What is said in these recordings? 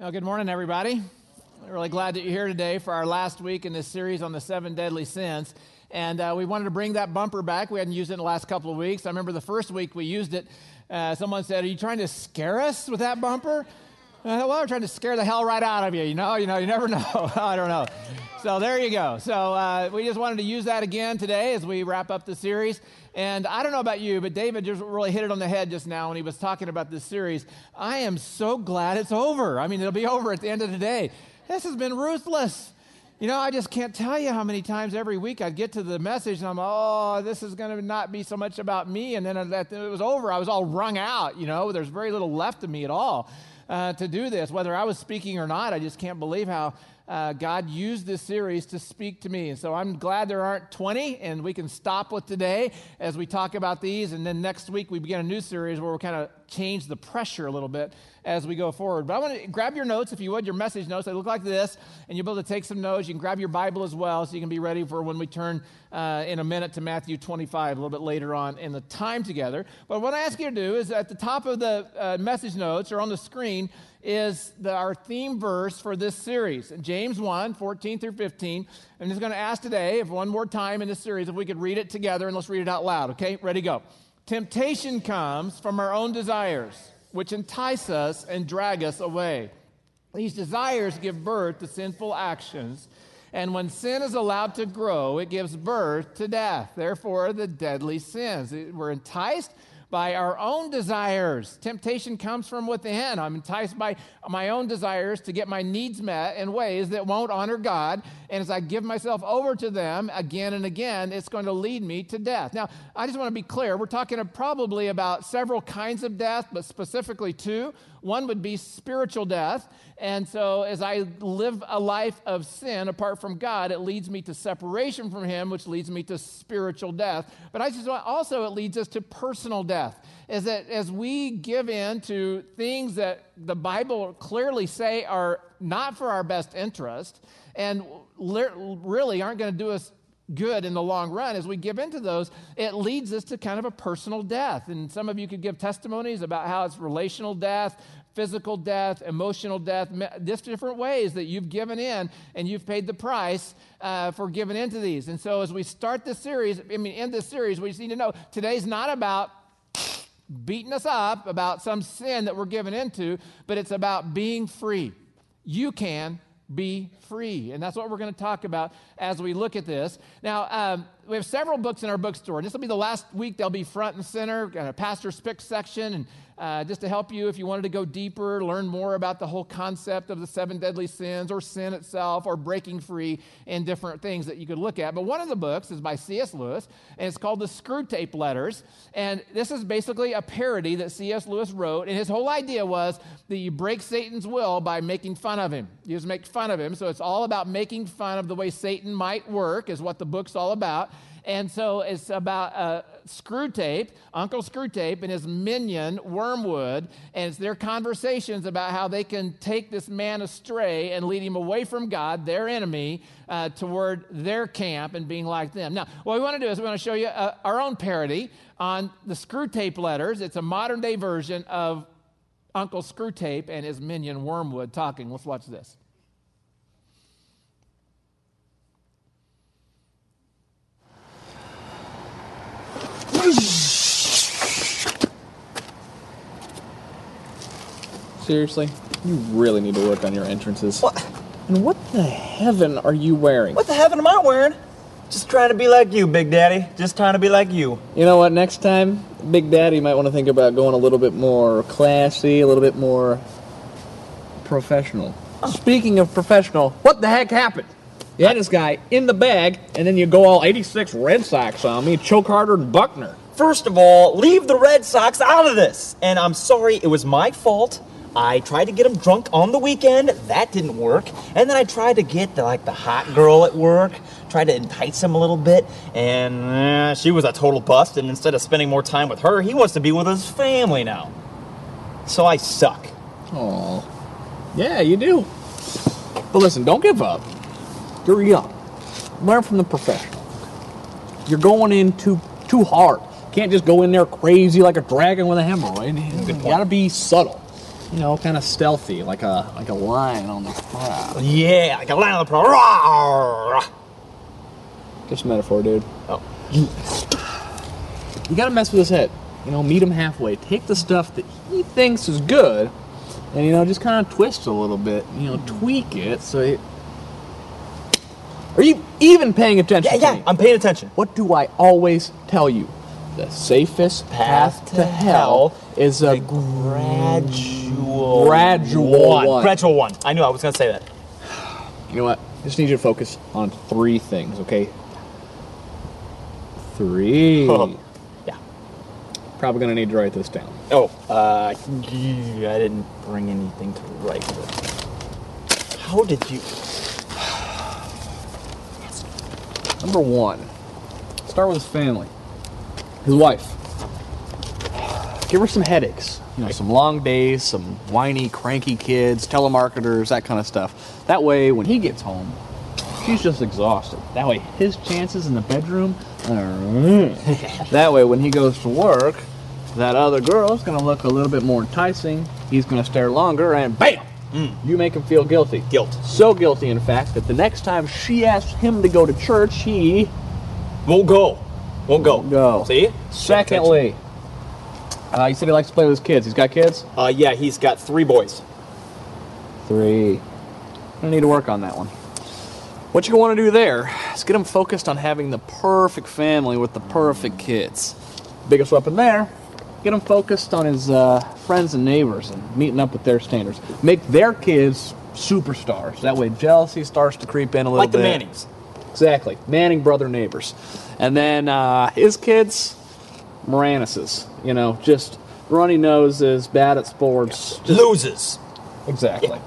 Well, good morning, everybody. Really glad that you're here today for our last week in this series on the seven deadly sins. And uh, we wanted to bring that bumper back. We hadn't used it in the last couple of weeks. I remember the first week we used it. Uh, someone said, Are you trying to scare us with that bumper? Uh, well, we're trying to scare the hell right out of you. You know, you know, you never know. I don't know. So there you go. So uh, we just wanted to use that again today as we wrap up the series. And I don't know about you, but David just really hit it on the head just now when he was talking about this series. I am so glad it's over. I mean, it'll be over at the end of the day. This has been ruthless. You know, I just can't tell you how many times every week I'd get to the message and I'm, oh, this is going to not be so much about me. And then it was over. I was all wrung out. You know, there's very little left of me at all uh, to do this. Whether I was speaking or not, I just can't believe how uh, God used this series to speak to me. And so I'm glad there aren't 20, and we can stop with today as we talk about these. And then next week, we begin a new series where we'll kind of change the pressure a little bit as we go forward. But I want to grab your notes, if you would, your message notes. They look like this, and you'll be able to take some notes. You can grab your Bible as well so you can be ready for when we turn uh, in a minute to Matthew 25, a little bit later on in the time together. But what I ask you to do is at the top of the uh, message notes or on the screen, is the, our theme verse for this series. James 1, 14 through 15. I'm just going to ask today, if one more time in this series, if we could read it together and let's read it out loud, okay? Ready, go. Temptation comes from our own desires, which entice us and drag us away. These desires give birth to sinful actions. And when sin is allowed to grow, it gives birth to death. Therefore, the deadly sins. We're enticed by our own desires. Temptation comes from within. I'm enticed by my own desires to get my needs met in ways that won't honor God. And as I give myself over to them again and again, it's going to lead me to death. Now, I just want to be clear. We're talking probably about several kinds of death, but specifically two. One would be spiritual death. And so, as I live a life of sin apart from God, it leads me to separation from Him, which leads me to spiritual death. But I just also, it leads us to personal death. Is that as we give in to things that the Bible clearly say are not for our best interest and really aren't going to do us good in the long run as we give into those it leads us to kind of a personal death and some of you could give testimonies about how it's relational death physical death emotional death just different ways that you've given in and you've paid the price uh, for giving into these and so as we start this series i mean in this series we just need to know today's not about beating us up about some sin that we're given into but it's about being free you can be free. And that's what we're going to talk about as we look at this. Now, um, we have several books in our bookstore. This will be the last week they'll be front and center, got a pastor's pick section, and uh, just to help you if you wanted to go deeper, learn more about the whole concept of the seven deadly sins or sin itself or breaking free and different things that you could look at. But one of the books is by C.S. Lewis, and it's called The Screwtape Letters. And this is basically a parody that C.S. Lewis wrote. And his whole idea was that you break Satan's will by making fun of him. You just make fun of him. So it's all about making fun of the way Satan might work, is what the book's all about. And so it's about uh, Screwtape, Uncle Screwtape, and his minion, Wormwood. And it's their conversations about how they can take this man astray and lead him away from God, their enemy, uh, toward their camp and being like them. Now, what we want to do is we want to show you uh, our own parody on the Screwtape letters. It's a modern day version of Uncle Screwtape and his minion, Wormwood, talking. Let's watch this. Seriously? You really need to work on your entrances. What? And what the heaven are you wearing? What the heaven am I wearing? Just trying to be like you, Big Daddy. Just trying to be like you. You know what? Next time, Big Daddy might want to think about going a little bit more classy, a little bit more professional. Oh. Speaking of professional, what the heck happened? You had this guy in the bag, and then you go all 86 Red Sox on me, choke harder than Buckner. First of all, leave the Red Sox out of this. And I'm sorry, it was my fault. I tried to get him drunk on the weekend. That didn't work. And then I tried to get the, like the hot girl at work, tried to entice him a little bit, and eh, she was a total bust. And instead of spending more time with her, he wants to be with his family now. So I suck. Oh, yeah, you do. But listen, don't give up. You're young. Learn from the professional. You're going in too too hard. Can't just go in there crazy like a dragon with a hemorrhoid. You gotta be subtle. You know, kind of stealthy, like a like a lion on the prowl. Yeah, like a lion on the prowl. Rawr! Just a metaphor, dude. Oh. You gotta mess with his head. You know, meet him halfway. Take the stuff that he thinks is good, and you know, just kind of twist a little bit. You know, tweak it so it. Are you even paying attention? Yeah, yeah, me? I'm paying attention. What do I always tell you? The safest path, to, hell, is a Gradual. Gradual one. Gradual one. I knew I was going to say that. You know what? I just need you to focus on three things, okay? Three. yeah. Probably gonna need to write this down. Oh, uh, I didn't bring anything to write with. How did you? Number one, start with family, his wife. Give her some headaches. You know, some long days, some whiny, cranky kids, telemarketers, that kind of stuff. That way, when he gets home, she's just exhausted. That way, his chances in the bedroom. Mm. that way, when he goes to work, that other girl's gonna look a little bit more enticing. He's gonna stare longer, and bam, mm. you make him feel guilty. Guilt. So guilty, in fact, that the next time she asks him to go to church, he Won't go. Won't go. Go. See? Secondly, uh, he said he likes to play with his kids. He's got kids? Uh, yeah, he's got three boys. Three. I need to work on that one. What you gonna want to do there is get him focused on having the perfect family with the perfect kids. Biggest weapon there, get him focused on his uh, friends and neighbors and meeting up with their standards. Make their kids superstars. That way jealousy starts to creep in a little Like bit. Like the Mannings. Exactly. Manning brother neighbors. And then uh, his kids, Moranises. You know, just runny noses, bad at sports. Just, Loses. exactly.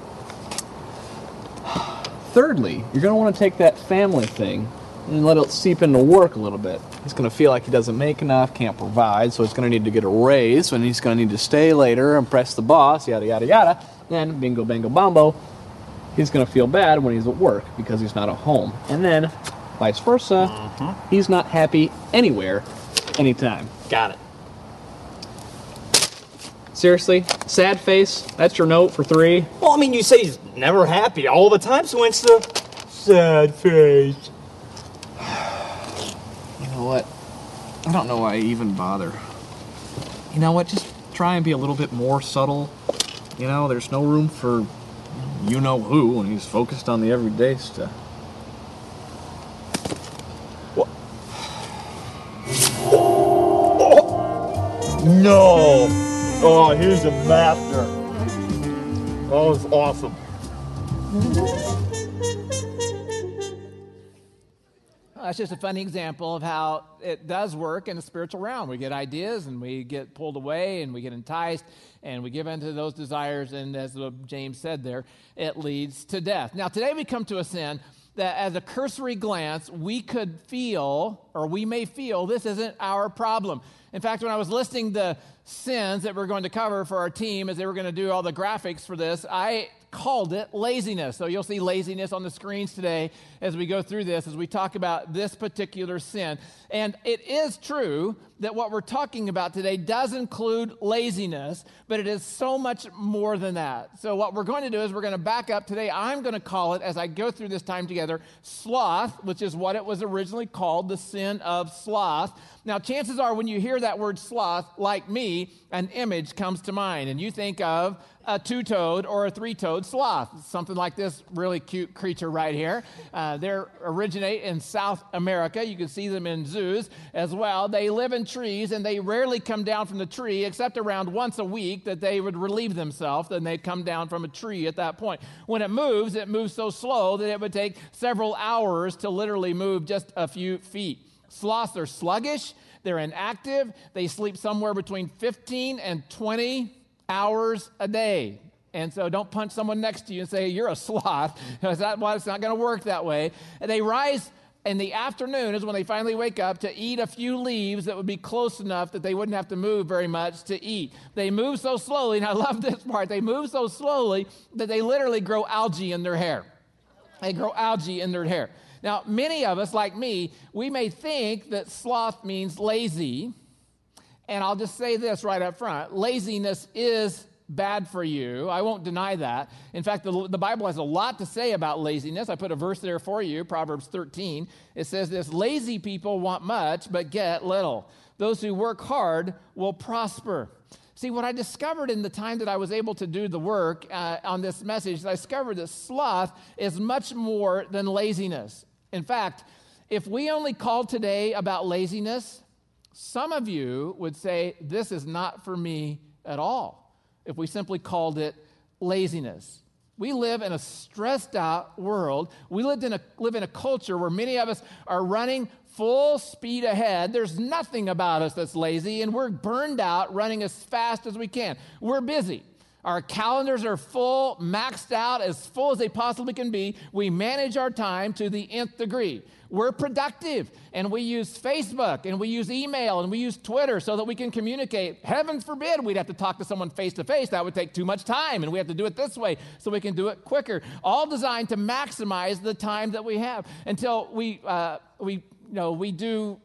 Thirdly, you're going to want to take that family thing and let it seep into work a little bit. He's going to feel like he doesn't make enough, can't provide, so he's going to need to get a raise, and he's going to need to stay later, impress the boss, yada, yada, yada. Then, bingo, bango, bombo, he's going to feel bad when he's at work because he's not at home. And then, vice versa, mm-hmm. he's not happy anywhere, anytime. Got it. Seriously, sad face, that's your note for three. Well, I mean, you say he's never happy all the time, so it's the sad face. You know what? I don't know why I even bother. You know what? Just try and be a little bit more subtle. You know, there's no room for you know who and he's focused on the everyday stuff. What No. Oh, he's a master. Oh, that was awesome. That's just a funny example of how it does work in the spiritual realm. We get ideas and we get pulled away and we get enticed and we give in to those desires. And as James said there, it leads to death. Now, today we come to a sin that, as a cursory glance, we could feel or we may feel this isn't our problem. In fact, when I was listing the sins that we're going to cover for our team as they were going to do all the graphics for this, I called it laziness. So you'll see laziness on the screens today as we go through this, as we talk about this particular sin. And it is true that what we're talking about today does include laziness, but it is so much more than that. So what we're going to do is we're going to back up today. I'm going to call it, as I go through this time together, sloth, which is what it was originally called, the sin of sloth. Now, chances are when you hear that word sloth, like me, an image comes to mind, and you think of a two toed or a three toed sloth, something like this really cute creature right here. Uh, they originate in South America. You can see them in zoos as well. They live in trees and they rarely come down from the tree except around once a week that they would relieve themselves. Then they'd come down from a tree at that point. When it moves, it moves so slow that it would take several hours to literally move just a few feet. Sloths are sluggish, they're inactive, they sleep somewhere between 15 and 20 hours a day. And so don't punch someone next to you and say, You're a sloth. Because that, well, it's not going to work that way. And they rise in the afternoon, is when they finally wake up to eat a few leaves that would be close enough that they wouldn't have to move very much to eat. They move so slowly, and I love this part, they move so slowly that they literally grow algae in their hair. They grow algae in their hair. Now, many of us, like me, we may think that sloth means lazy. And I'll just say this right up front laziness is bad for you. I won't deny that. In fact, the, the Bible has a lot to say about laziness. I put a verse there for you, Proverbs 13. It says this Lazy people want much, but get little. Those who work hard will prosper. See, what I discovered in the time that I was able to do the work uh, on this message, I discovered that sloth is much more than laziness. In fact, if we only called today about laziness, some of you would say, This is not for me at all, if we simply called it laziness. We live in a stressed out world. We lived in a, live in a culture where many of us are running full speed ahead. There's nothing about us that's lazy, and we're burned out running as fast as we can. We're busy. Our calendars are full, maxed out, as full as they possibly can be. We manage our time to the nth degree. We're productive, and we use Facebook, and we use email, and we use Twitter so that we can communicate. Heaven forbid we'd have to talk to someone face to face. That would take too much time, and we have to do it this way so we can do it quicker. All designed to maximize the time that we have until we, uh, we, you know, we do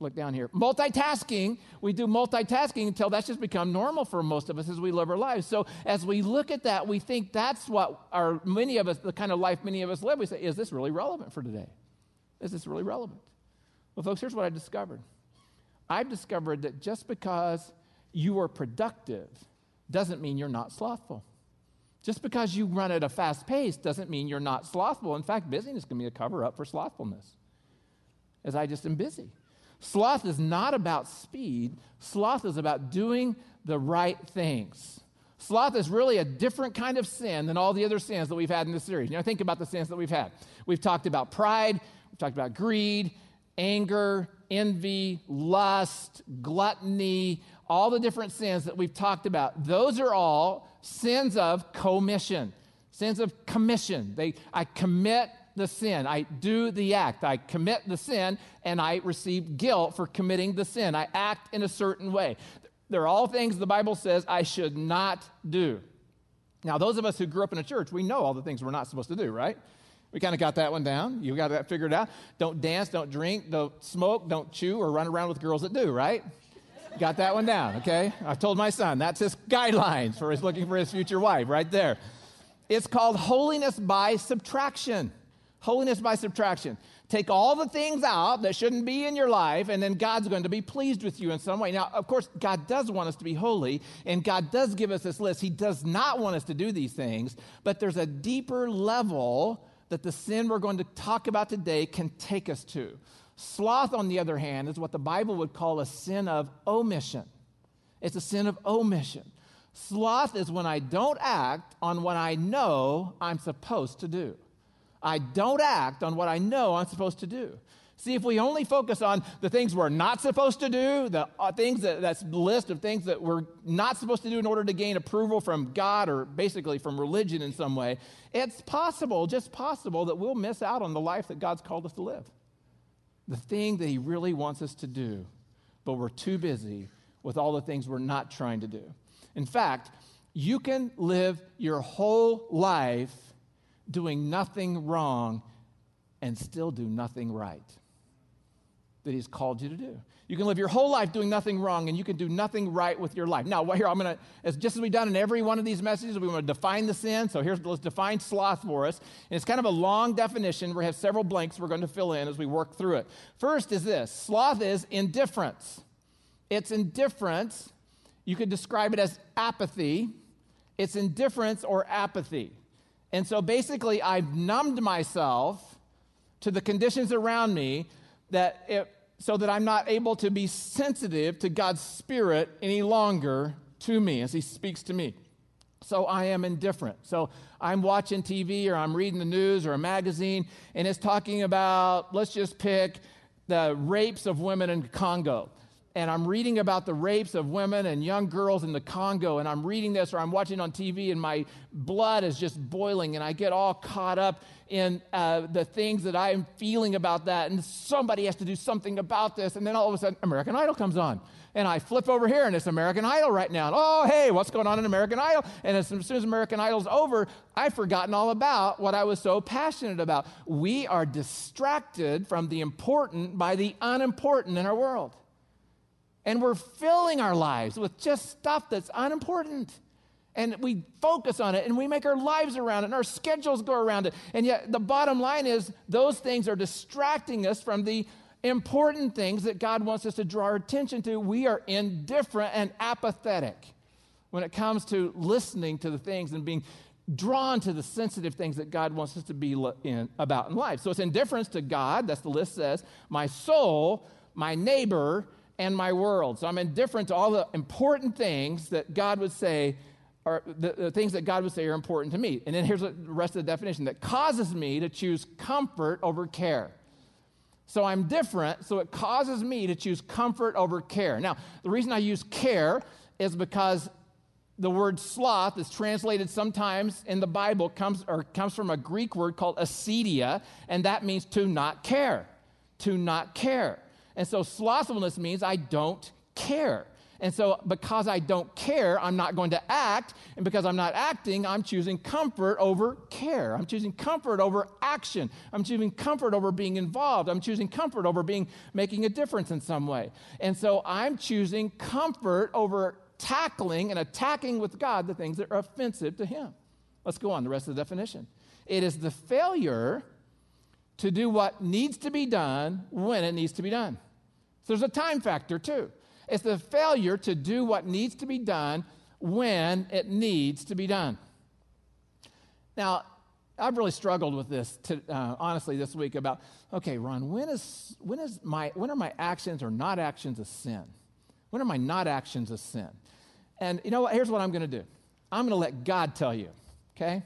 look down here. Multitasking, we do multitasking until that's just become normal for most of us as we live our lives. So as we look at that, we think that's what our many of us, the kind of life many of us live. We say, is this really relevant for today? Is this really relevant? Well, folks, here's what I discovered. I've discovered that just because you are productive doesn't mean you're not slothful. Just because you run at a fast pace doesn't mean you're not slothful. In fact, busyness can be a cover up for slothfulness, as I just am busy. Sloth is not about speed, sloth is about doing the right things. Sloth is really a different kind of sin than all the other sins that we've had in this series. You know, think about the sins that we've had. We've talked about pride, we've talked about greed, anger, envy, lust, gluttony, all the different sins that we've talked about. Those are all sins of commission, sins of commission. They, I commit the sin. I do the act. I commit the sin and I receive guilt for committing the sin. I act in a certain way. They're all things the Bible says I should not do. Now, those of us who grew up in a church, we know all the things we're not supposed to do, right? We kind of got that one down. You got that figured out. Don't dance, don't drink, don't smoke, don't chew, or run around with girls that do, right? Got that one down, okay? I told my son that's his guidelines for his looking for his future wife, right there. It's called holiness by subtraction. Holiness by subtraction. Take all the things out that shouldn't be in your life, and then God's going to be pleased with you in some way. Now, of course, God does want us to be holy, and God does give us this list. He does not want us to do these things, but there's a deeper level that the sin we're going to talk about today can take us to. Sloth, on the other hand, is what the Bible would call a sin of omission. It's a sin of omission. Sloth is when I don't act on what I know I'm supposed to do. I don't act on what I know I'm supposed to do. See, if we only focus on the things we're not supposed to do, the uh, things that, that's the list of things that we're not supposed to do in order to gain approval from God or basically from religion in some way, it's possible, just possible, that we'll miss out on the life that God's called us to live. The thing that He really wants us to do, but we're too busy with all the things we're not trying to do. In fact, you can live your whole life doing nothing wrong and still do nothing right that he's called you to do. You can live your whole life doing nothing wrong and you can do nothing right with your life. Now, here I'm going to, as just as we've done in every one of these messages, we want to define the sin. So here's, let's define sloth for us. And it's kind of a long definition. We have several blanks we're going to fill in as we work through it. First is this sloth is indifference. It's indifference. You could describe it as apathy. It's indifference or apathy. And so basically, I've numbed myself to the conditions around me that it, so that I'm not able to be sensitive to God's Spirit any longer to me as He speaks to me. So I am indifferent. So I'm watching TV or I'm reading the news or a magazine, and it's talking about, let's just pick the rapes of women in Congo and I'm reading about the rapes of women and young girls in the Congo, and I'm reading this or I'm watching on TV, and my blood is just boiling, and I get all caught up in uh, the things that I'm feeling about that, and somebody has to do something about this, and then all of a sudden, American Idol comes on, and I flip over here, and it's American Idol right now. And, oh, hey, what's going on in American Idol? And as soon as American Idol's over, I've forgotten all about what I was so passionate about. We are distracted from the important by the unimportant in our world. And we're filling our lives with just stuff that's unimportant. And we focus on it and we make our lives around it and our schedules go around it. And yet, the bottom line is those things are distracting us from the important things that God wants us to draw our attention to. We are indifferent and apathetic when it comes to listening to the things and being drawn to the sensitive things that God wants us to be in, about in life. So it's indifference to God, that's the list says, my soul, my neighbor, and my world. So I'm indifferent to all the important things that God would say are the, the things that God would say are important to me. And then here's the rest of the definition that causes me to choose comfort over care. So I'm different, so it causes me to choose comfort over care. Now, the reason I use care is because the word sloth is translated sometimes in the Bible comes or comes from a Greek word called acedia, and that means to not care. To not care. And so slothfulness means I don't care. And so, because I don't care, I'm not going to act. And because I'm not acting, I'm choosing comfort over care. I'm choosing comfort over action. I'm choosing comfort over being involved. I'm choosing comfort over being making a difference in some way. And so, I'm choosing comfort over tackling and attacking with God the things that are offensive to Him. Let's go on, the rest of the definition. It is the failure to do what needs to be done when it needs to be done. There's a time factor too. It's the failure to do what needs to be done when it needs to be done. Now, I've really struggled with this, to, uh, honestly, this week about okay, Ron, when is when is my when are my actions or not actions a sin? When are my not actions a sin? And you know what? Here's what I'm going to do I'm going to let God tell you, okay?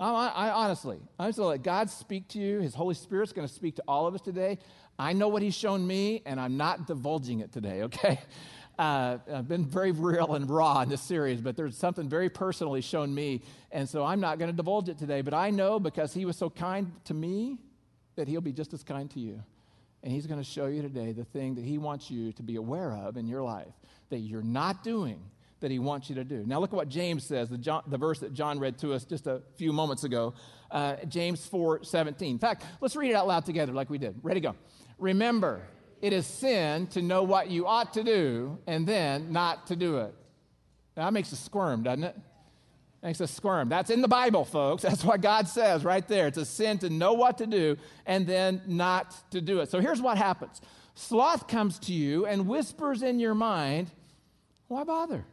I, I, honestly, I'm just going to let God speak to you. His Holy Spirit's going to speak to all of us today. I know what He's shown me, and I'm not divulging it today, okay? Uh, I've been very real and raw in this series, but there's something very personally shown me, and so I'm not going to divulge it today. But I know because He was so kind to me that He'll be just as kind to you. And He's going to show you today the thing that He wants you to be aware of in your life that you're not doing that he wants you to do. Now, look at what James says, the, John, the verse that John read to us just a few moments ago, uh, James 4 17. In fact, let's read it out loud together like we did. Ready, go. Remember, it is sin to know what you ought to do and then not to do it. Now, that makes us squirm, doesn't it? Makes us squirm. That's in the Bible, folks. That's what God says right there. It's a sin to know what to do and then not to do it. So here's what happens sloth comes to you and whispers in your mind, Why bother?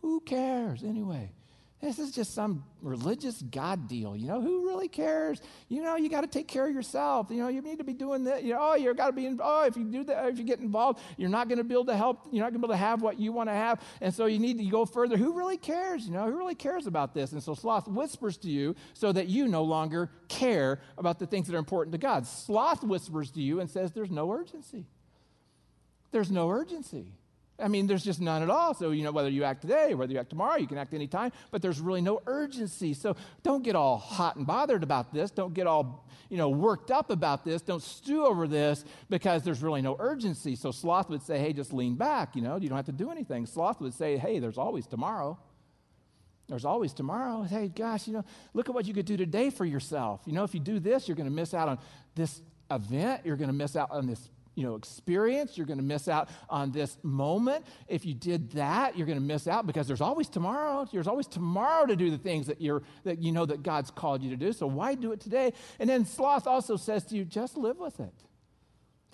Who cares anyway? This is just some religious God deal. You know, who really cares? You know, you got to take care of yourself. You know, you need to be doing that. You know, oh, you got to be, oh, if you do that, if you get involved, you're not going to be able to help. You're not going to be able to have what you want to have. And so you need to go further. Who really cares? You know, who really cares about this? And so sloth whispers to you so that you no longer care about the things that are important to God. Sloth whispers to you and says, there's no urgency. There's no urgency. I mean, there's just none at all. So, you know, whether you act today, whether you act tomorrow, you can act anytime, but there's really no urgency. So don't get all hot and bothered about this. Don't get all, you know, worked up about this. Don't stew over this because there's really no urgency. So sloth would say, hey, just lean back, you know, you don't have to do anything. Sloth would say, hey, there's always tomorrow. There's always tomorrow. Hey, gosh, you know, look at what you could do today for yourself. You know, if you do this, you're going to miss out on this event. You're going to miss out on this you know, experience. You're going to miss out on this moment. If you did that, you're going to miss out because there's always tomorrow. There's always tomorrow to do the things that you're that you know that God's called you to do. So why do it today? And then sloth also says to you, just live with it.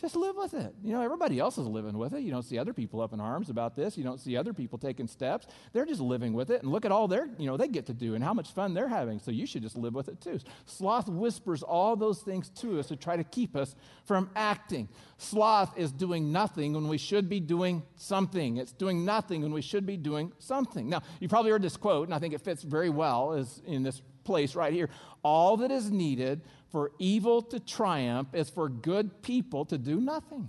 Just live with it. You know, everybody else is living with it. You don't see other people up in arms about this. You don't see other people taking steps. They're just living with it. And look at all their, you know, they get to do and how much fun they're having. So you should just live with it too. Sloth whispers all those things to us to try to keep us from acting. Sloth is doing nothing when we should be doing something. It's doing nothing when we should be doing something. Now, you probably heard this quote, and I think it fits very well is in this place right here. All that is needed for evil to triumph is for good people to do nothing,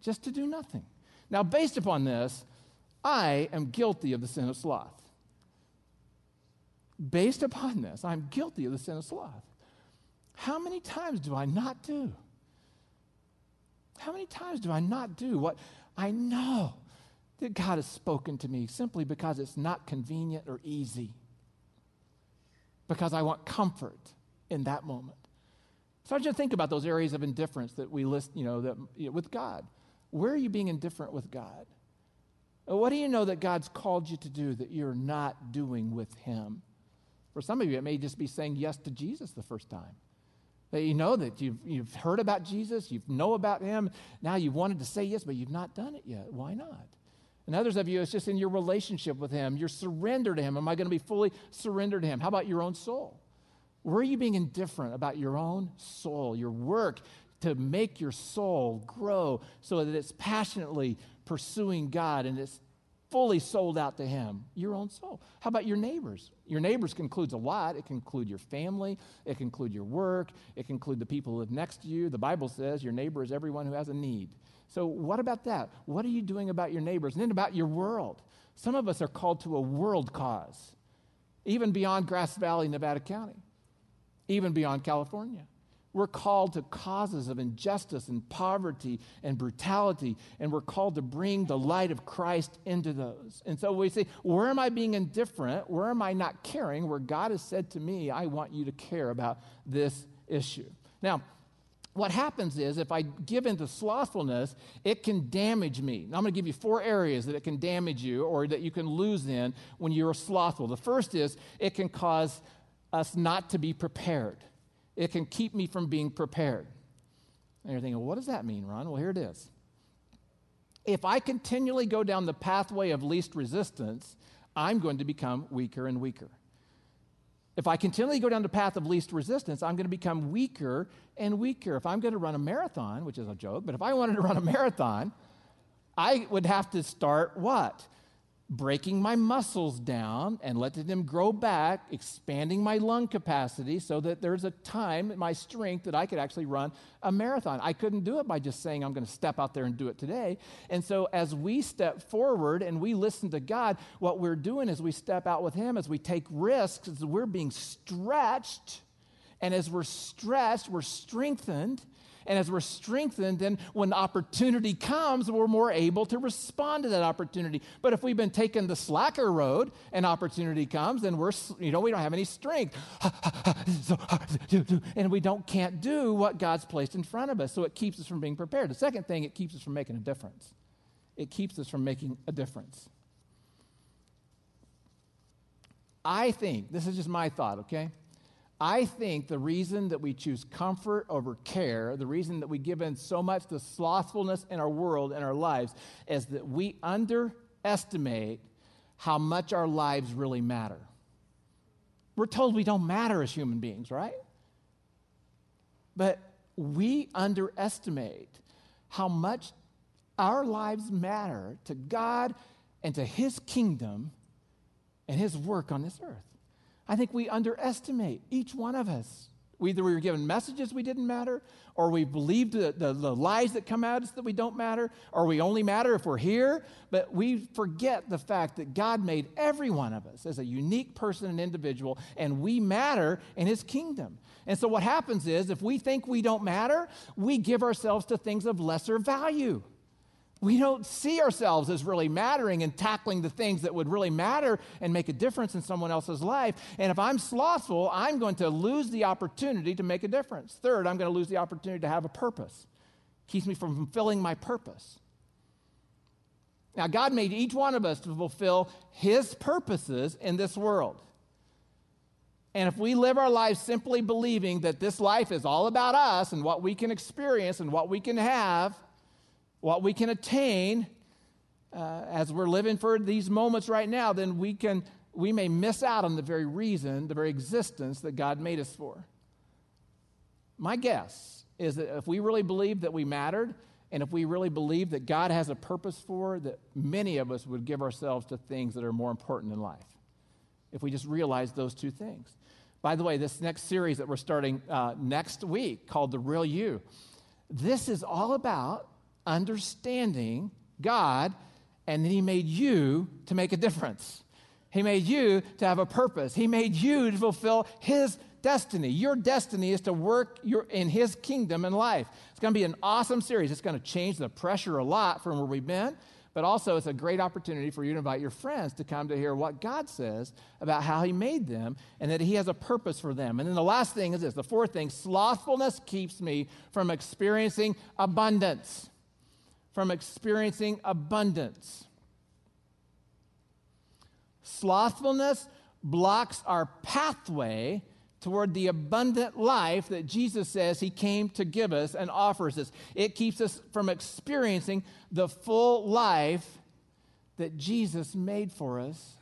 just to do nothing. Now, based upon this, I am guilty of the sin of sloth. Based upon this, I'm guilty of the sin of sloth. How many times do I not do? How many times do I not do what I know that God has spoken to me simply because it's not convenient or easy? Because I want comfort in that moment. So I just think about those areas of indifference that we list, you know, that, you know, with God. Where are you being indifferent with God? What do you know that God's called you to do that you're not doing with Him? For some of you, it may just be saying yes to Jesus the first time. That you know that you've, you've heard about Jesus, you know about Him, now you've wanted to say yes, but you've not done it yet. Why not? And others of you, it's just in your relationship with Him, your surrender to Him. Am I going to be fully surrendered to Him? How about your own soul? Where are you being indifferent about your own soul, your work to make your soul grow so that it's passionately pursuing God and it's fully sold out to Him, your own soul. How about your neighbors? Your neighbors includes a lot. It can include your family, it can include your work, it can include the people who live next to you. The Bible says your neighbor is everyone who has a need. So, what about that? What are you doing about your neighbors? And then about your world. Some of us are called to a world cause, even beyond Grass Valley, Nevada County, even beyond California. We're called to causes of injustice and poverty and brutality, and we're called to bring the light of Christ into those. And so we say, Where am I being indifferent? Where am I not caring? Where God has said to me, I want you to care about this issue. Now, what happens is if I give into slothfulness, it can damage me. Now, I'm going to give you four areas that it can damage you or that you can lose in when you're slothful. The first is it can cause us not to be prepared it can keep me from being prepared. And you're thinking, well, what does that mean, Ron? Well, here it is. If I continually go down the pathway of least resistance, I'm going to become weaker and weaker. If I continually go down the path of least resistance, I'm going to become weaker and weaker. If I'm going to run a marathon, which is a joke, but if I wanted to run a marathon, I would have to start what? Breaking my muscles down and letting them grow back, expanding my lung capacity so that there's a time my strength that I could actually run a marathon. I couldn't do it by just saying, I'm going to step out there and do it today. And so, as we step forward and we listen to God, what we're doing is we step out with Him as we take risks, as we're being stretched. And as we're stretched, we're strengthened. And as we're strengthened, then when opportunity comes, we're more able to respond to that opportunity. But if we've been taking the slacker road and opportunity comes, then we're, you know, we don't have any strength. and we don't, can't do what God's placed in front of us. So it keeps us from being prepared. The second thing, it keeps us from making a difference. It keeps us from making a difference. I think, this is just my thought, okay? I think the reason that we choose comfort over care, the reason that we give in so much to slothfulness in our world and our lives, is that we underestimate how much our lives really matter. We're told we don't matter as human beings, right? But we underestimate how much our lives matter to God and to His kingdom and His work on this earth. I think we underestimate each one of us. Either we were given messages we didn't matter, or we believed the, the, the, lies that come at us that we don't matter, or we only matter if we're here. But we forget the fact that God made every one of us as a unique person and individual, and we matter in His kingdom. And so what happens is if we think we don't matter, we give ourselves to things of lesser value we don't see ourselves as really mattering and tackling the things that would really matter and make a difference in someone else's life. And if I'm slothful, I'm going to lose the opportunity to make a difference. Third, I'm going to lose the opportunity to have a purpose. Keeps me from fulfilling my purpose. Now, God made each one of us to fulfill His purposes in this world. And if we live our lives simply believing that this life is all about us and what we can experience and what we can have, what we can attain uh, as we're living for these moments right now, then we can we may miss out on the very reason, the very existence that God made us for. My guess is that if we really believed that we mattered, and if we really believe that God has a purpose for, that many of us would give ourselves to things that are more important in life. If we just realize those two things. By the way, this next series that we're starting uh, next week called The Real You, this is all about understanding God, and then He made you to make a difference. He made you to have a purpose. He made you to fulfill His destiny. Your destiny is to work your, in His kingdom and life. It's going to be an awesome series. It's going to change the pressure a lot from where we've been, but also it's a great opportunity for you to invite your friends to come to hear what God says about how He made them and that He has a purpose for them. And then the last thing is this the fourth thing slothfulness keeps me from experiencing abundance from experiencing abundance. Slothfulness blocks our pathway toward the abundant life that Jesus says he came to give us and offers us. It keeps us from experiencing the full life that Jesus made for us.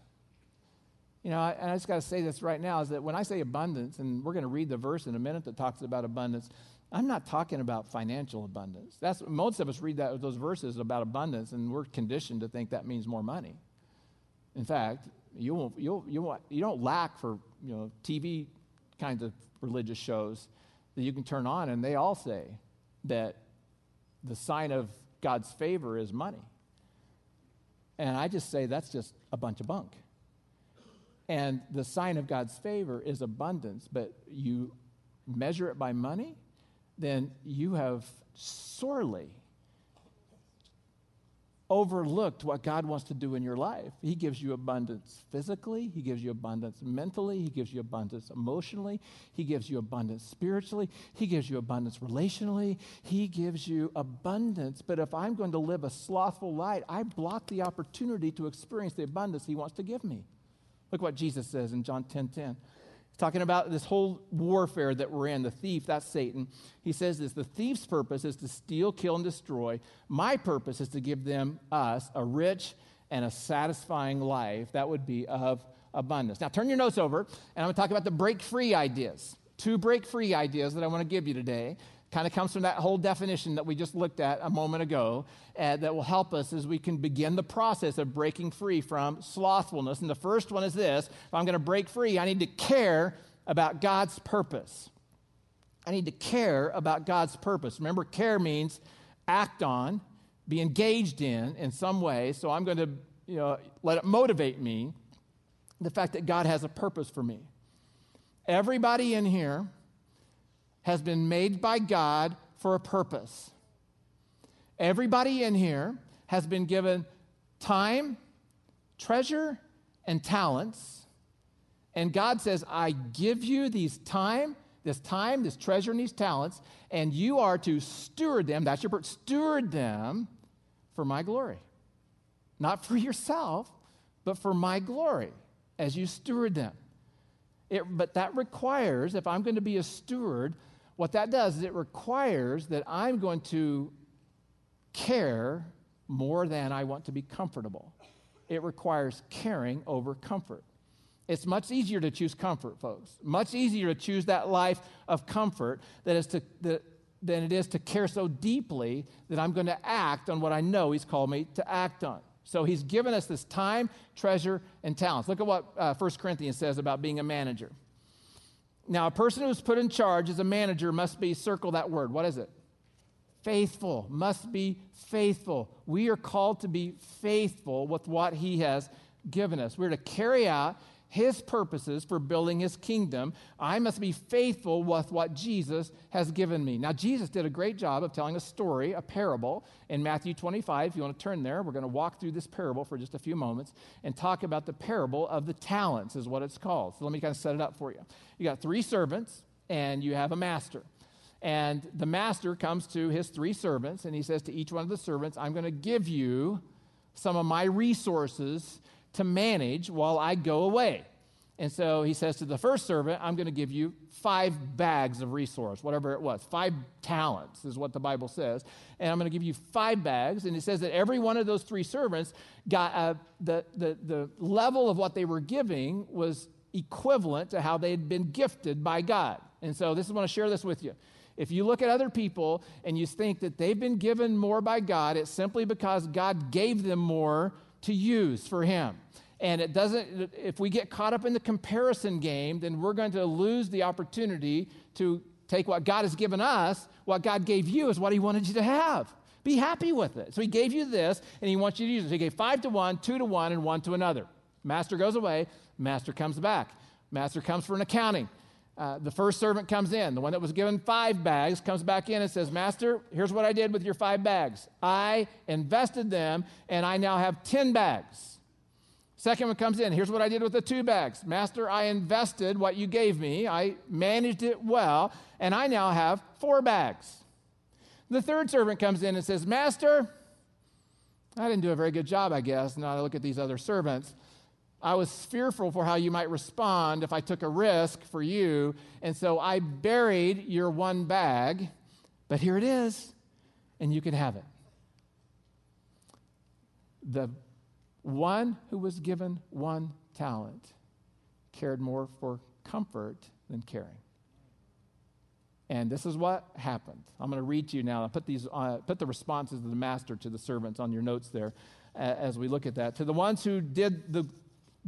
You know, and I just got to say this right now is that when I say abundance, and we're going to read the verse in a minute that talks about abundance, I'm not talking about financial abundance. That's most of us read that those verses about abundance, and we're conditioned to think that means more money. In fact, you won't, you'll, you won't, you don't lack for you know TV kinds of religious shows that you can turn on, and they all say that the sign of God's favor is money. And I just say that's just a bunch of bunk. And the sign of God's favor is abundance, but you measure it by money, then you have sorely overlooked what God wants to do in your life. He gives you abundance physically, He gives you abundance mentally, He gives you abundance emotionally, He gives you abundance spiritually, He gives you abundance relationally, He gives you abundance. But if I'm going to live a slothful life, I block the opportunity to experience the abundance He wants to give me. Look what Jesus says in John 10 10 talking about this whole warfare that we're in, the thief, that's Satan. He says this the thief's purpose is to steal, kill, and destroy. My purpose is to give them, us, a rich and a satisfying life that would be of abundance. Now, turn your notes over, and I'm going to talk about the break free ideas. Two break free ideas that I want to give you today kind of comes from that whole definition that we just looked at a moment ago uh, that will help us as we can begin the process of breaking free from slothfulness. And the first one is this if I'm going to break free, I need to care about God's purpose. I need to care about God's purpose. Remember, care means act on, be engaged in in some way. So I'm going to you know, let it motivate me the fact that God has a purpose for me. Everybody in here has been made by God for a purpose. Everybody in here has been given time, treasure, and talents. And God says, I give you these time, this time, this treasure, and these talents, and you are to steward them. That's your part. Steward them for my glory. Not for yourself, but for my glory as you steward them. It, but that requires, if I'm going to be a steward, what that does is it requires that I'm going to care more than I want to be comfortable. It requires caring over comfort. It's much easier to choose comfort, folks. Much easier to choose that life of comfort that is to, than it is to care so deeply that I'm going to act on what I know He's called me to act on. So He's given us this time, treasure, and talents. Look at what uh, 1 Corinthians says about being a manager. Now, a person who's put in charge as a manager must be, circle that word. What is it? Faithful, must be faithful. We are called to be faithful with what he has given us. We're to carry out his purposes for building his kingdom, I must be faithful with what Jesus has given me. Now, Jesus did a great job of telling a story, a parable, in Matthew 25. If you want to turn there, we're going to walk through this parable for just a few moments and talk about the parable of the talents, is what it's called. So let me kind of set it up for you. You got three servants, and you have a master. And the master comes to his three servants, and he says to each one of the servants, I'm going to give you some of my resources to manage while I go away. And so he says to the first servant, I'm going to give you five bags of resource, whatever it was. Five talents is what the Bible says. And I'm going to give you five bags. And it says that every one of those three servants got uh, the, the, the level of what they were giving was equivalent to how they had been gifted by God. And so this is want to share this with you. If you look at other people and you think that they've been given more by God, it's simply because God gave them more to use for Him. And it doesn't, if we get caught up in the comparison game, then we're going to lose the opportunity to take what God has given us, what God gave you is what He wanted you to have. Be happy with it. So He gave you this, and He wants you to use it. So He gave five to one, two to one, and one to another. Master goes away, master comes back. Master comes for an accounting. Uh, the first servant comes in. The one that was given five bags comes back in and says, Master, here's what I did with your five bags. I invested them, and I now have 10 bags. Second one comes in. Here's what I did with the two bags. Master, I invested what you gave me. I managed it well, and I now have four bags. The third servant comes in and says, Master, I didn't do a very good job, I guess. Now I look at these other servants. I was fearful for how you might respond if I took a risk for you, and so I buried your one bag, but here it is, and you can have it. The one who was given one talent cared more for comfort than caring. And this is what happened. I'm going to read to you now. I put these, uh, put the responses of the master to the servants on your notes there uh, as we look at that. To the ones who did the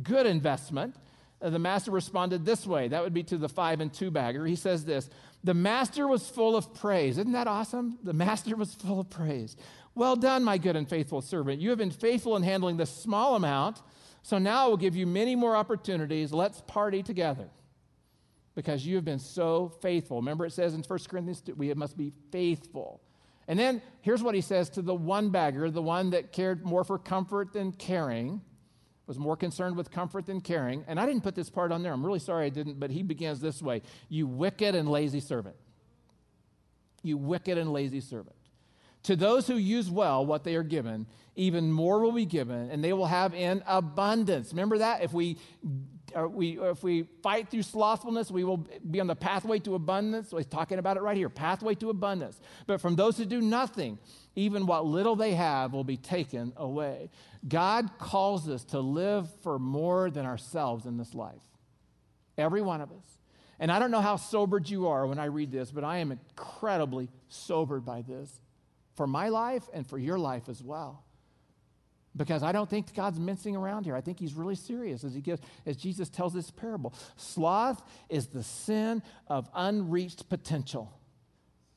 good investment, uh, the master responded this way. That would be to the five and two bagger. He says this The master was full of praise. Isn't that awesome? The master was full of praise. Well done, my good and faithful servant. You have been faithful in handling this small amount, so now I will give you many more opportunities. Let's party together because you have been so faithful. Remember, it says in 1 Corinthians, we must be faithful. And then here's what he says to the one bagger, the one that cared more for comfort than caring, was more concerned with comfort than caring. And I didn't put this part on there. I'm really sorry I didn't, but he begins this way You wicked and lazy servant. You wicked and lazy servant. To those who use well what they are given, even more will be given, and they will have in abundance. Remember that? If we, we, if we fight through slothfulness, we will be on the pathway to abundance. He's talking about it right here pathway to abundance. But from those who do nothing, even what little they have will be taken away. God calls us to live for more than ourselves in this life. Every one of us. And I don't know how sobered you are when I read this, but I am incredibly sobered by this for my life and for your life as well. Because I don't think God's mincing around here. I think he's really serious as he gives, as Jesus tells this parable. Sloth is the sin of unreached potential.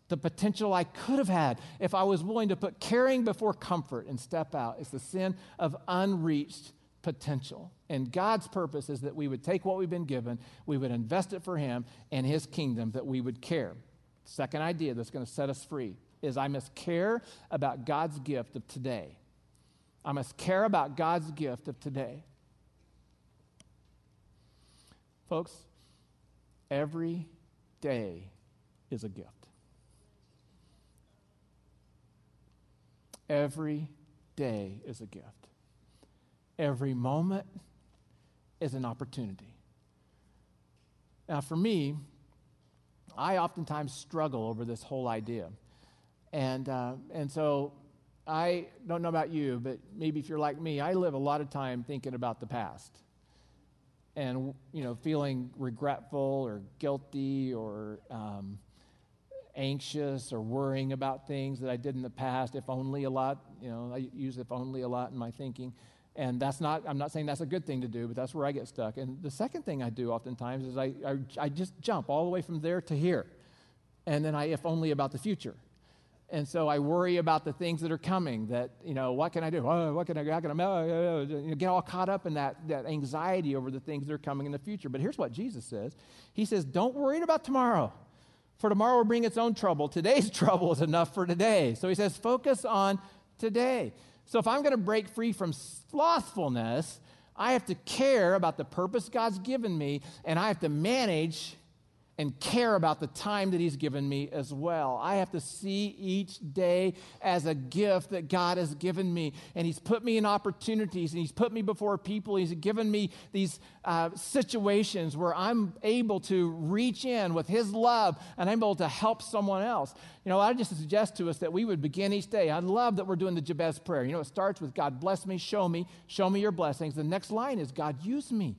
The potential I could have had if I was willing to put caring before comfort and step out. It's the sin of unreached potential. And God's purpose is that we would take what we've been given, we would invest it for Him and His kingdom, that we would care. Second idea that's going to set us free is I must care about God's gift of today. I must care about God's gift of today. Folks, every day is a gift. Every day is a gift. Every moment is an opportunity. Now, for me, I oftentimes struggle over this whole idea. And, uh, and so I don't know about you, but maybe if you're like me, I live a lot of time thinking about the past and, you know, feeling regretful or guilty or um, anxious or worrying about things that I did in the past, if only a lot. You know, I use if only a lot in my thinking. And that's not, I'm not saying that's a good thing to do, but that's where I get stuck. And the second thing I do oftentimes is I, I, I just jump all the way from there to here. And then I, if only about the future. And so I worry about the things that are coming. That you know, what can I do? Oh, what can I? How can I? Oh, you know, get all caught up in that that anxiety over the things that are coming in the future. But here's what Jesus says. He says, "Don't worry about tomorrow, for tomorrow will bring its own trouble. Today's trouble is enough for today." So he says, "Focus on today." So if I'm going to break free from slothfulness, I have to care about the purpose God's given me, and I have to manage and care about the time that He's given me as well. I have to see each day as a gift that God has given me. And He's put me in opportunities and He's put me before people. He's given me these uh, situations where I'm able to reach in with His love and I'm able to help someone else. You know, I just suggest to us that we would begin each day. I love that we're doing the Jabez prayer. You know, it starts with God bless me, show me, show me your blessings. The next line is God use me,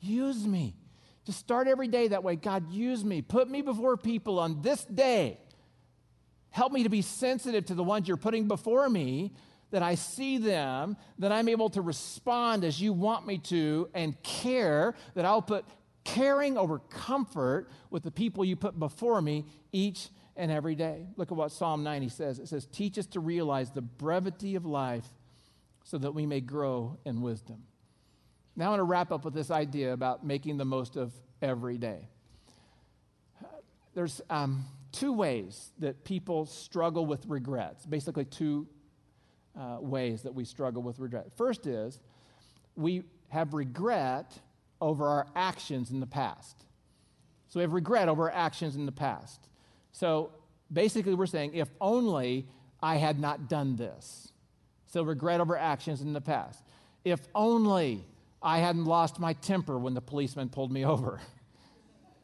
use me. Just start every day that way. God, use me. Put me before people on this day. Help me to be sensitive to the ones you're putting before me, that I see them, that I'm able to respond as you want me to, and care, that I'll put caring over comfort with the people you put before me each and every day. Look at what Psalm 90 says it says, Teach us to realize the brevity of life so that we may grow in wisdom. Now I want to wrap up with this idea about making the most of every day. There's um, two ways that people struggle with regrets, basically, two uh, ways that we struggle with regret. First is we have regret over our actions in the past. So we have regret over our actions in the past. So basically, we're saying, if only I had not done this. So regret over actions in the past. If only I hadn't lost my temper when the policeman pulled me over.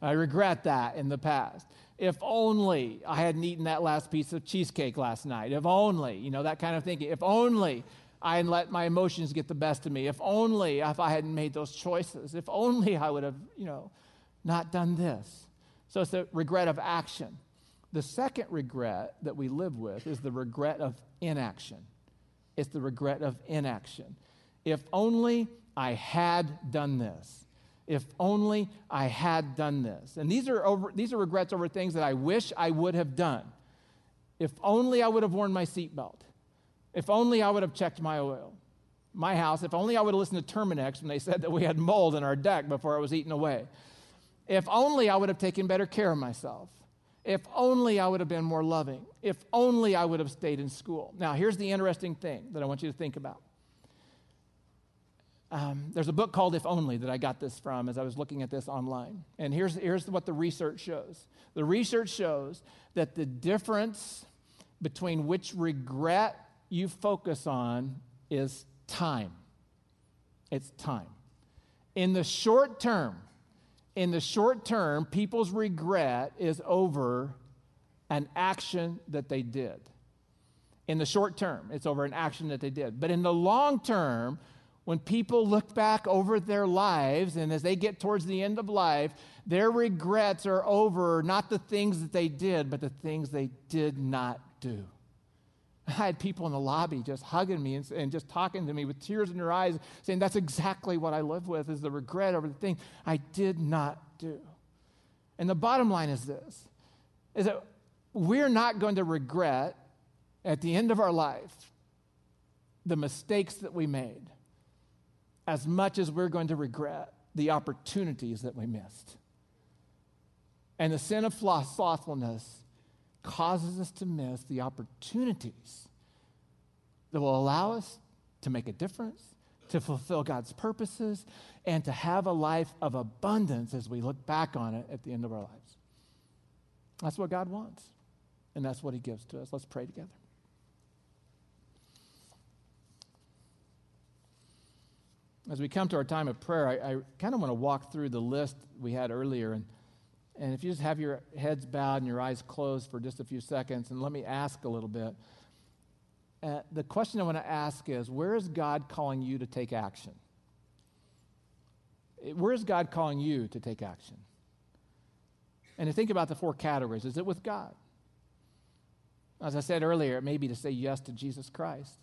I regret that in the past. If only I hadn't eaten that last piece of cheesecake last night. If only, you know, that kind of thinking. If only I hadn't let my emotions get the best of me. If only if I hadn't made those choices. If only I would have, you know, not done this. So it's the regret of action. The second regret that we live with is the regret of inaction. It's the regret of inaction. If only I had done this. If only I had done this. And these are, over, these are regrets over things that I wish I would have done. If only I would have worn my seatbelt. If only I would have checked my oil. My house, if only I would have listened to Terminix when they said that we had mold in our deck before it was eaten away. If only I would have taken better care of myself. If only I would have been more loving. If only I would have stayed in school. Now, here's the interesting thing that I want you to think about. Um, there's a book called If Only that I got this from as I was looking at this online. And here's, here's what the research shows the research shows that the difference between which regret you focus on is time. It's time. In the short term, in the short term, people's regret is over an action that they did. In the short term, it's over an action that they did. But in the long term, when people look back over their lives and as they get towards the end of life, their regrets are over not the things that they did, but the things they did not do. I had people in the lobby just hugging me and, and, just talking to me with tears in their eyes, saying, That's exactly what I live with is the regret over the thing I did not do. And the bottom line is this is that we're not going to regret at the end of our life the mistakes that we made as much as we're going to regret the opportunities that we missed. And the sin of slothfulness causes us to miss the opportunities that will allow us to make a difference, to fulfill God's purposes, and to have a life of abundance as we look back on it at the end of our lives. That's what God wants, and that's what He gives to us. Let's pray together. As we come to our time of prayer, I, I kind of want to walk through the list we had earlier and and if you just have your heads bowed and your eyes closed for just a few seconds, and let me ask a little bit. Uh, the question I want to ask is where is God calling you to take action? Where is God calling you to take action? And to think about the four categories is it with God? As I said earlier, it may be to say yes to Jesus Christ,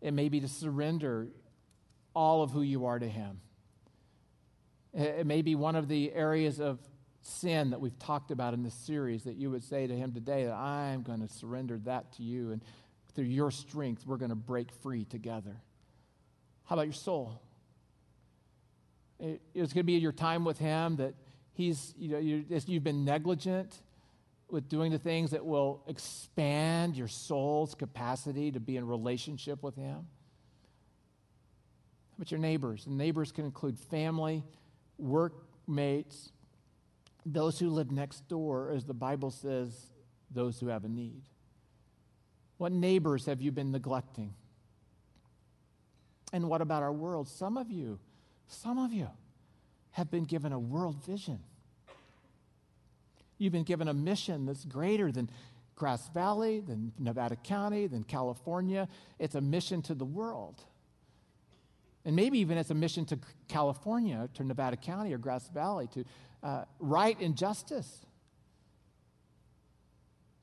it may be to surrender all of who you are to Him. It may be one of the areas of sin that we've talked about in this series that you would say to him today that I'm going to surrender that to you and through your strength we're going to break free together. How about your soul? It, it's going to be your time with him that he's, you know, you you've been negligent with doing the things that will expand your soul's capacity to be in relationship with him. How about your neighbors? And neighbors can include family, workmates, those who live next door, as the Bible says, those who have a need. What neighbors have you been neglecting? And what about our world? Some of you, some of you have been given a world vision. You've been given a mission that's greater than Grass Valley, than Nevada County, than California. It's a mission to the world. And maybe even it's a mission to California, to Nevada County or Grass Valley, to uh, right injustice,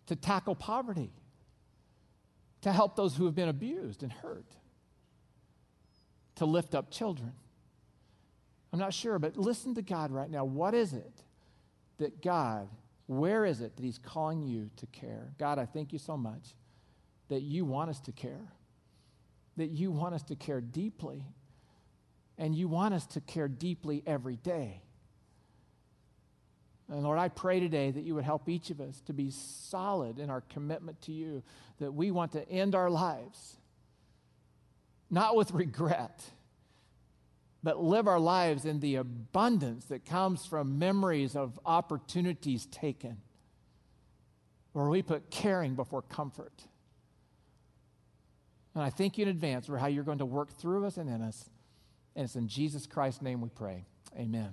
to tackle poverty, to help those who have been abused and hurt, to lift up children. I'm not sure, but listen to God right now. What is it that God, where is it that He's calling you to care? God, I thank you so much that you want us to care, that you want us to care deeply, and you want us to care deeply every day. And Lord, I pray today that you would help each of us to be solid in our commitment to you, that we want to end our lives not with regret, but live our lives in the abundance that comes from memories of opportunities taken, where we put caring before comfort. And I thank you in advance for how you're going to work through us and in us. And it's in Jesus Christ's name we pray. Amen.